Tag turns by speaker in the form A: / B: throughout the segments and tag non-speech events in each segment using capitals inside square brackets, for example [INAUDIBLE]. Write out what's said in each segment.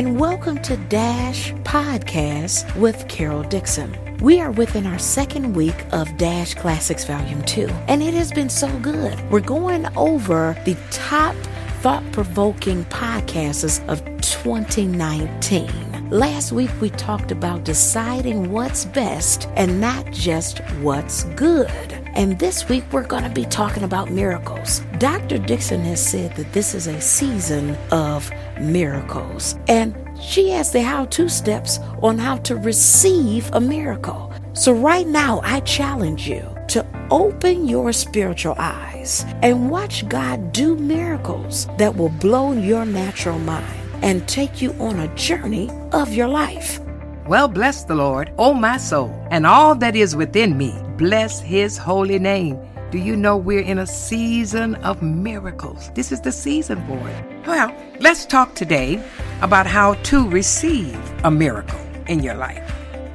A: and welcome to Dash Podcast with Carol Dixon. We are within our second week of Dash Classics Volume 2, and it has been so good. We're going over the top thought provoking podcasts of 2019. Last week we talked about deciding what's best and not just what's good. And this week we're going to be talking about miracles. Dr. Dixon has said that this is a season of miracles. And she has the how to steps on how to receive a miracle. So, right now, I challenge you to open your spiritual eyes and watch God do miracles that will blow your natural mind and take you on a journey of your life.
B: Well, bless the Lord, O my soul, and all that is within me. Bless his holy name. Do you know we're in a season of miracles? This is the season for it. Well, let's talk today about how to receive a miracle in your life.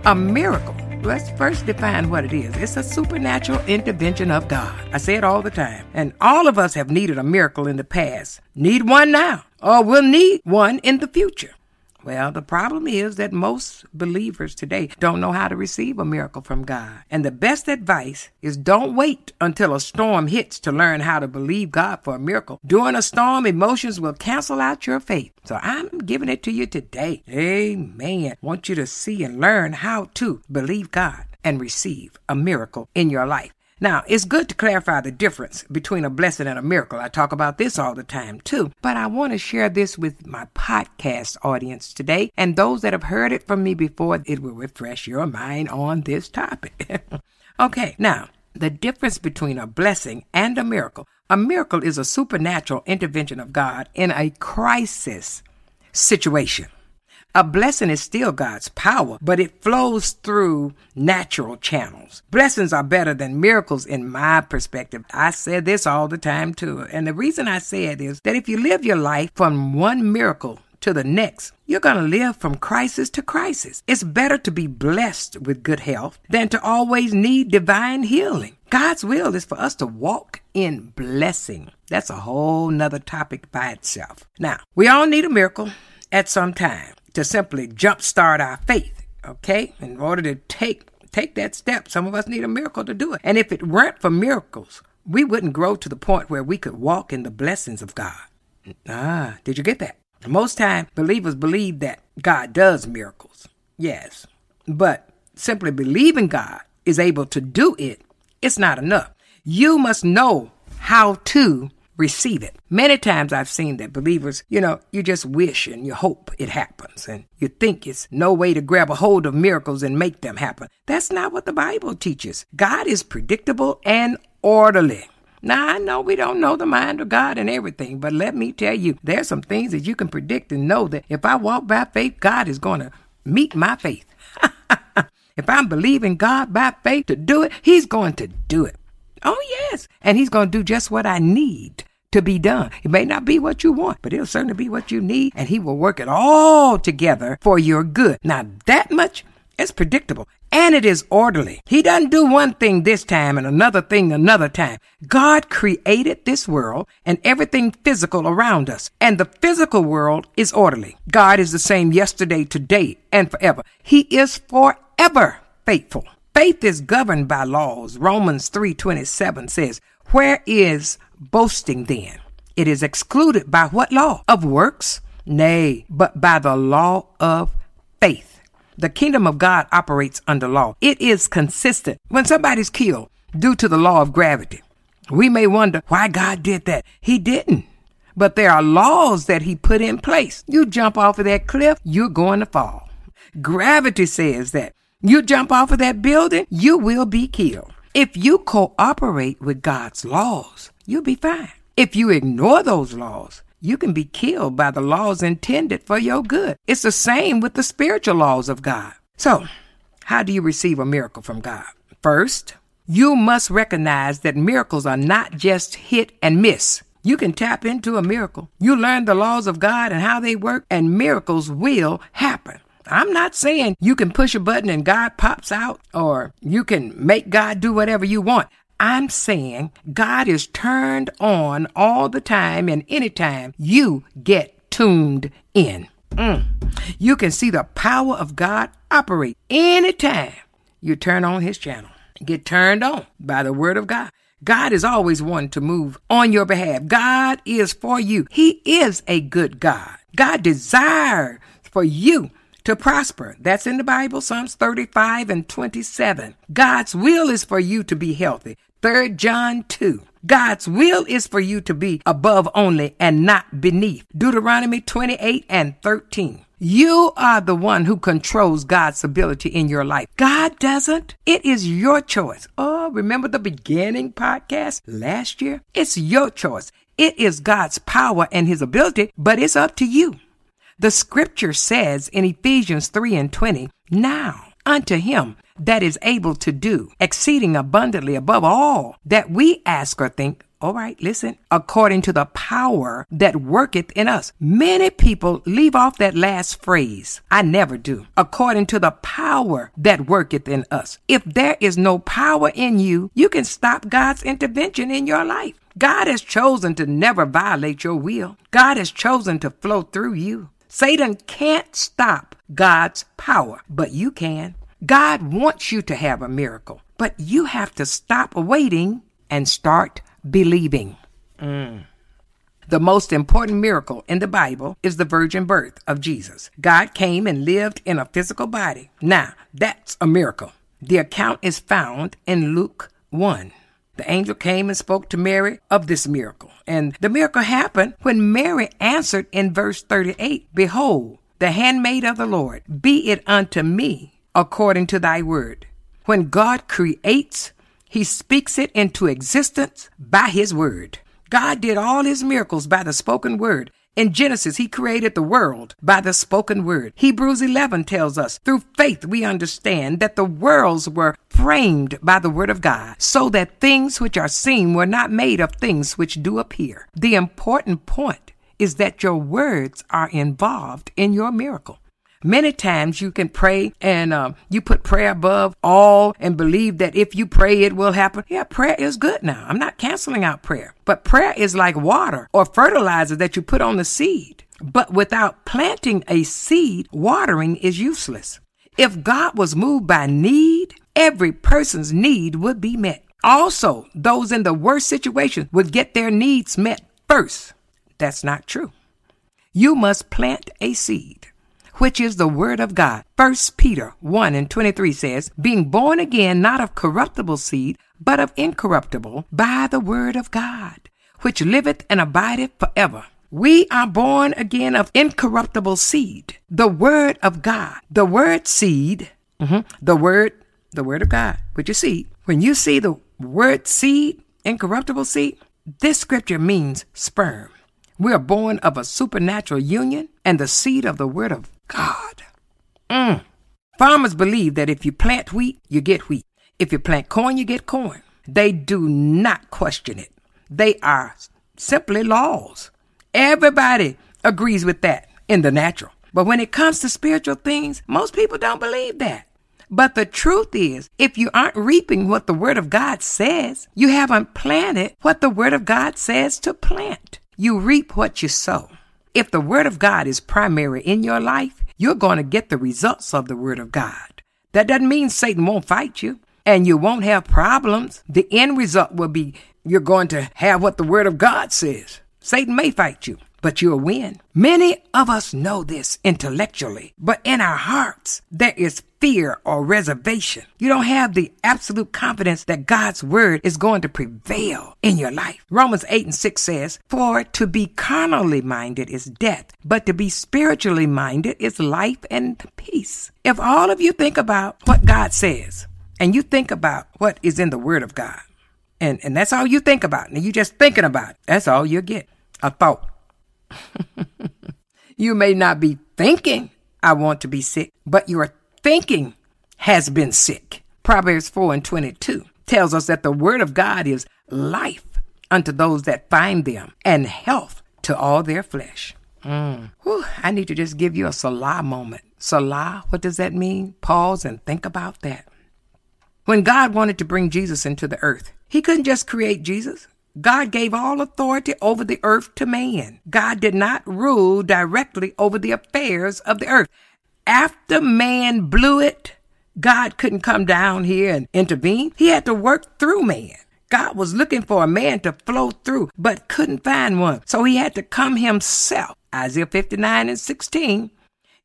B: A miracle. Let's first define what it is. It's a supernatural intervention of God. I say it all the time. And all of us have needed a miracle in the past. Need one now, or we'll need one in the future. Well, the problem is that most believers today don't know how to receive a miracle from God. And the best advice is don't wait until a storm hits to learn how to believe God for a miracle. During a storm, emotions will cancel out your faith. So I'm giving it to you today. Amen. Want you to see and learn how to believe God and receive a miracle in your life. Now, it's good to clarify the difference between a blessing and a miracle. I talk about this all the time too, but I want to share this with my podcast audience today and those that have heard it from me before. It will refresh your mind on this topic. [LAUGHS] okay, now, the difference between a blessing and a miracle. A miracle is a supernatural intervention of God in a crisis situation. A blessing is still God's power, but it flows through natural channels. Blessings are better than miracles in my perspective. I say this all the time too. And the reason I say it is that if you live your life from one miracle to the next, you're going to live from crisis to crisis. It's better to be blessed with good health than to always need divine healing. God's will is for us to walk in blessing. That's a whole nother topic by itself. Now, we all need a miracle at some time to simply jumpstart our faith. Okay, in order to take take that step, some of us need a miracle to do it. And if it weren't for miracles, we wouldn't grow to the point where we could walk in the blessings of God. Ah, did you get that? Most time, believers believe that God does miracles. Yes, but simply believing God is able to do it, it's not enough. You must know how to receive it. Many times I've seen that believers, you know, you just wish and you hope it happens and you think it's no way to grab a hold of miracles and make them happen. That's not what the Bible teaches. God is predictable and orderly. Now, I know we don't know the mind of God and everything, but let me tell you, there's some things that you can predict and know that if I walk by faith, God is going to meet my faith. [LAUGHS] if I'm believing God by faith to do it, He's going to do it. Oh, yes. And he's going to do just what I need to be done. It may not be what you want, but it'll certainly be what you need, and he will work it all together for your good. Now, that much is predictable and it is orderly. He doesn't do one thing this time and another thing another time. God created this world and everything physical around us, and the physical world is orderly. God is the same yesterday, today, and forever. He is forever faithful. Faith is governed by laws. Romans 3:27 says, "Where is boasting then? It is excluded by what law? Of works? Nay, but by the law of faith." The kingdom of God operates under law. It is consistent. When somebody's killed due to the law of gravity, we may wonder why God did that. He didn't. But there are laws that he put in place. You jump off of that cliff, you're going to fall. Gravity says that you jump off of that building, you will be killed. If you cooperate with God's laws, you'll be fine. If you ignore those laws, you can be killed by the laws intended for your good. It's the same with the spiritual laws of God. So, how do you receive a miracle from God? First, you must recognize that miracles are not just hit and miss. You can tap into a miracle. You learn the laws of God and how they work, and miracles will happen. I'm not saying you can push a button and God pops out or you can make God do whatever you want. I'm saying God is turned on all the time and anytime you get tuned in. Mm. You can see the power of God operate anytime you turn on his channel. Get turned on by the word of God. God is always one to move on your behalf. God is for you. He is a good God. God desires for you to prosper. That's in the Bible, Psalms 35 and 27. God's will is for you to be healthy. 3 John 2. God's will is for you to be above only and not beneath. Deuteronomy 28 and 13. You are the one who controls God's ability in your life. God doesn't. It is your choice. Oh, remember the beginning podcast last year? It's your choice. It is God's power and his ability, but it's up to you. The scripture says in Ephesians 3 and 20, now unto him that is able to do exceeding abundantly above all that we ask or think. All right, listen, according to the power that worketh in us. Many people leave off that last phrase. I never do. According to the power that worketh in us. If there is no power in you, you can stop God's intervention in your life. God has chosen to never violate your will. God has chosen to flow through you. Satan can't stop God's power, but you can. God wants you to have a miracle, but you have to stop waiting and start believing. Mm. The most important miracle in the Bible is the virgin birth of Jesus. God came and lived in a physical body. Now, that's a miracle. The account is found in Luke 1. The angel came and spoke to Mary of this miracle. And the miracle happened when Mary answered in verse 38 Behold, the handmaid of the Lord, be it unto me according to thy word. When God creates, he speaks it into existence by his word. God did all his miracles by the spoken word. In Genesis, he created the world by the spoken word. Hebrews 11 tells us, through faith we understand that the worlds were framed by the word of God, so that things which are seen were not made of things which do appear. The important point is that your words are involved in your miracle. Many times you can pray and um, you put prayer above all and believe that if you pray, it will happen. Yeah, prayer is good now. I'm not canceling out prayer, but prayer is like water or fertilizer that you put on the seed. But without planting a seed, watering is useless. If God was moved by need, every person's need would be met. Also, those in the worst situation would get their needs met first. That's not true. You must plant a seed which is the word of God. 1 Peter 1 and 23 says, being born again not of corruptible seed, but of incorruptible, by the word of God, which liveth and abideth forever. We are born again of incorruptible seed, the word of God. The word seed, mm-hmm, the word, the word of God, which is seed. When you see the word seed, incorruptible seed, this scripture means sperm. We are born of a supernatural union and the seed of the word of God. Mm. Farmers believe that if you plant wheat, you get wheat. If you plant corn, you get corn. They do not question it. They are simply laws. Everybody agrees with that in the natural. But when it comes to spiritual things, most people don't believe that. But the truth is, if you aren't reaping what the Word of God says, you haven't planted what the Word of God says to plant. You reap what you sow. If the Word of God is primary in your life, you're going to get the results of the Word of God. That doesn't mean Satan won't fight you and you won't have problems. The end result will be you're going to have what the Word of God says. Satan may fight you, but you'll win. Many of us know this intellectually, but in our hearts, there is fear or reservation. You don't have the absolute confidence that God's word is going to prevail in your life. Romans 8 and 6 says, For to be carnally minded is death, but to be spiritually minded is life and peace. If all of you think about what God says, and you think about what is in the word of God, and, and that's all you think about, and you just thinking about it, that's all you get. A thought. [LAUGHS] you may not be thinking, I want to be sick, but you're thinking has been sick. Proverbs 4 and 22 tells us that the word of God is life unto those that find them and health to all their flesh. Mm. Whew, I need to just give you a Selah moment. Selah, what does that mean? Pause and think about that. When God wanted to bring Jesus into the earth, he couldn't just create Jesus. God gave all authority over the earth to man. God did not rule directly over the affairs of the earth. After man blew it, God couldn't come down here and intervene. He had to work through man. God was looking for a man to flow through, but couldn't find one. So he had to come himself. Isaiah 59 and 16.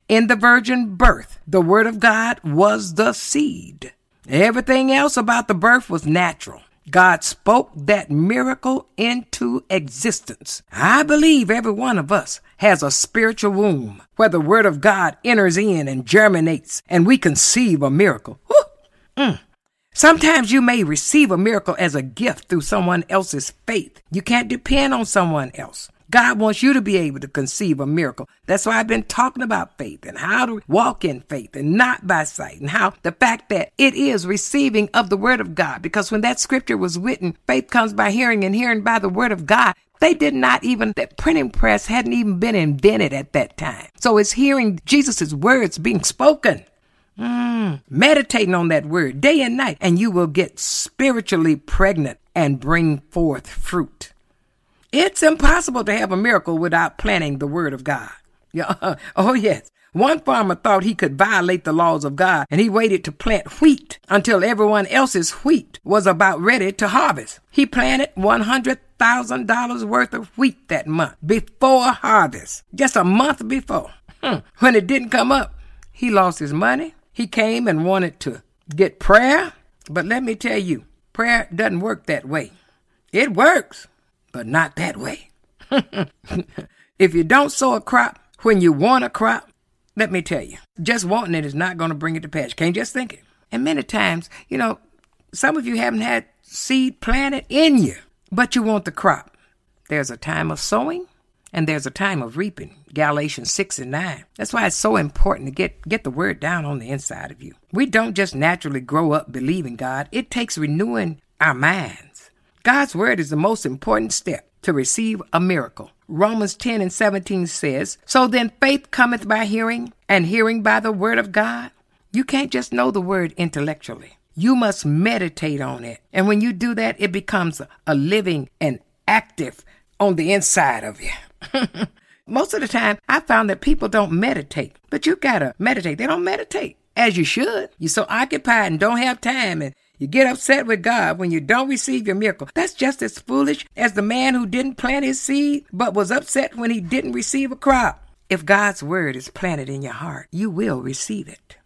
B: In the virgin birth, the word of God was the seed. Everything else about the birth was natural. God spoke that miracle into existence. I believe every one of us has a spiritual womb where the Word of God enters in and germinates, and we conceive a miracle. Mm. Sometimes you may receive a miracle as a gift through someone else's faith. You can't depend on someone else. God wants you to be able to conceive a miracle. That's why I've been talking about faith and how to walk in faith and not by sight and how the fact that it is receiving of the word of God. Because when that scripture was written, faith comes by hearing and hearing by the word of God. They did not even, that printing press hadn't even been invented at that time. So it's hearing Jesus' words being spoken. Mm, meditating on that word day and night, and you will get spiritually pregnant and bring forth fruit. It's impossible to have a miracle without planting the word of God. Yeah. [LAUGHS] Oh, yes. One farmer thought he could violate the laws of God and he waited to plant wheat until everyone else's wheat was about ready to harvest. He planted $100,000 worth of wheat that month before harvest, just a month before. Hmm. When it didn't come up, he lost his money. He came and wanted to get prayer, but let me tell you, prayer doesn't work that way. It works, but not that way. [LAUGHS] if you don't sow a crop when you want a crop, let me tell you, just wanting it is not going to bring it to pass. Can't just think it. And many times, you know, some of you haven't had seed planted in you, but you want the crop. There's a time of sowing and there's a time of reaping. Galatians 6 and 9. That's why it's so important to get, get the word down on the inside of you. We don't just naturally grow up believing God, it takes renewing our minds. God's word is the most important step to receive a miracle. Romans 10 and 17 says, So then faith cometh by hearing, and hearing by the word of God. You can't just know the word intellectually. You must meditate on it. And when you do that, it becomes a living and active on the inside of you. [LAUGHS] Most of the time, I found that people don't meditate, but you gotta meditate. They don't meditate as you should. You're so occupied and don't have time and you get upset with God when you don't receive your miracle. That's just as foolish as the man who didn't plant his seed but was upset when he didn't receive a crop. If God's word is planted in your heart, you will receive it.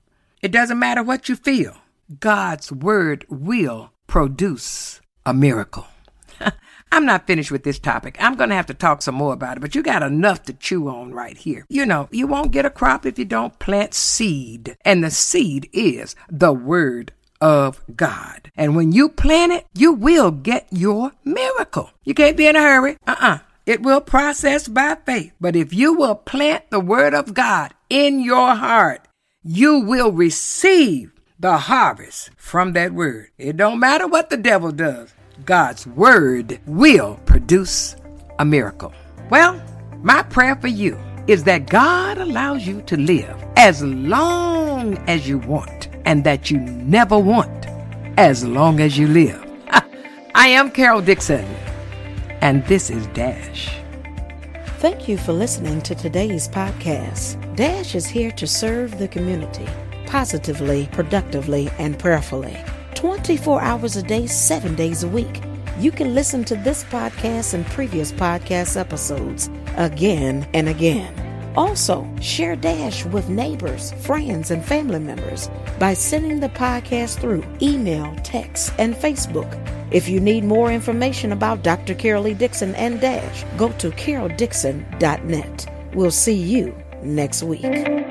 B: It doesn't matter what you feel, God's word will produce a miracle. [LAUGHS] I'm not finished with this topic. I'm going to have to talk some more about it, but you got enough to chew on right here. You know, you won't get a crop if you don't plant seed, and the seed is the word of God. And when you plant it, you will get your miracle. You can't be in a hurry. Uh uh It will process by faith. But if you will plant the word of God in your heart, you will receive the harvest from that word. It don't matter what the devil does. God's word will produce a miracle. Well, my prayer for you is that God allows you to live as long as you want and that you never want as long as you live. I am Carol Dixon, and this is Dash.
A: Thank you for listening to today's podcast. Dash is here to serve the community positively, productively, and prayerfully. 24 hours a day, 7 days a week. You can listen to this podcast and previous podcast episodes again and again. Also, share Dash with neighbors, friends, and family members by sending the podcast through email, text, and Facebook. If you need more information about Dr. Carol. Dixon and Dash, go to caroldixon.net. We'll see you next week.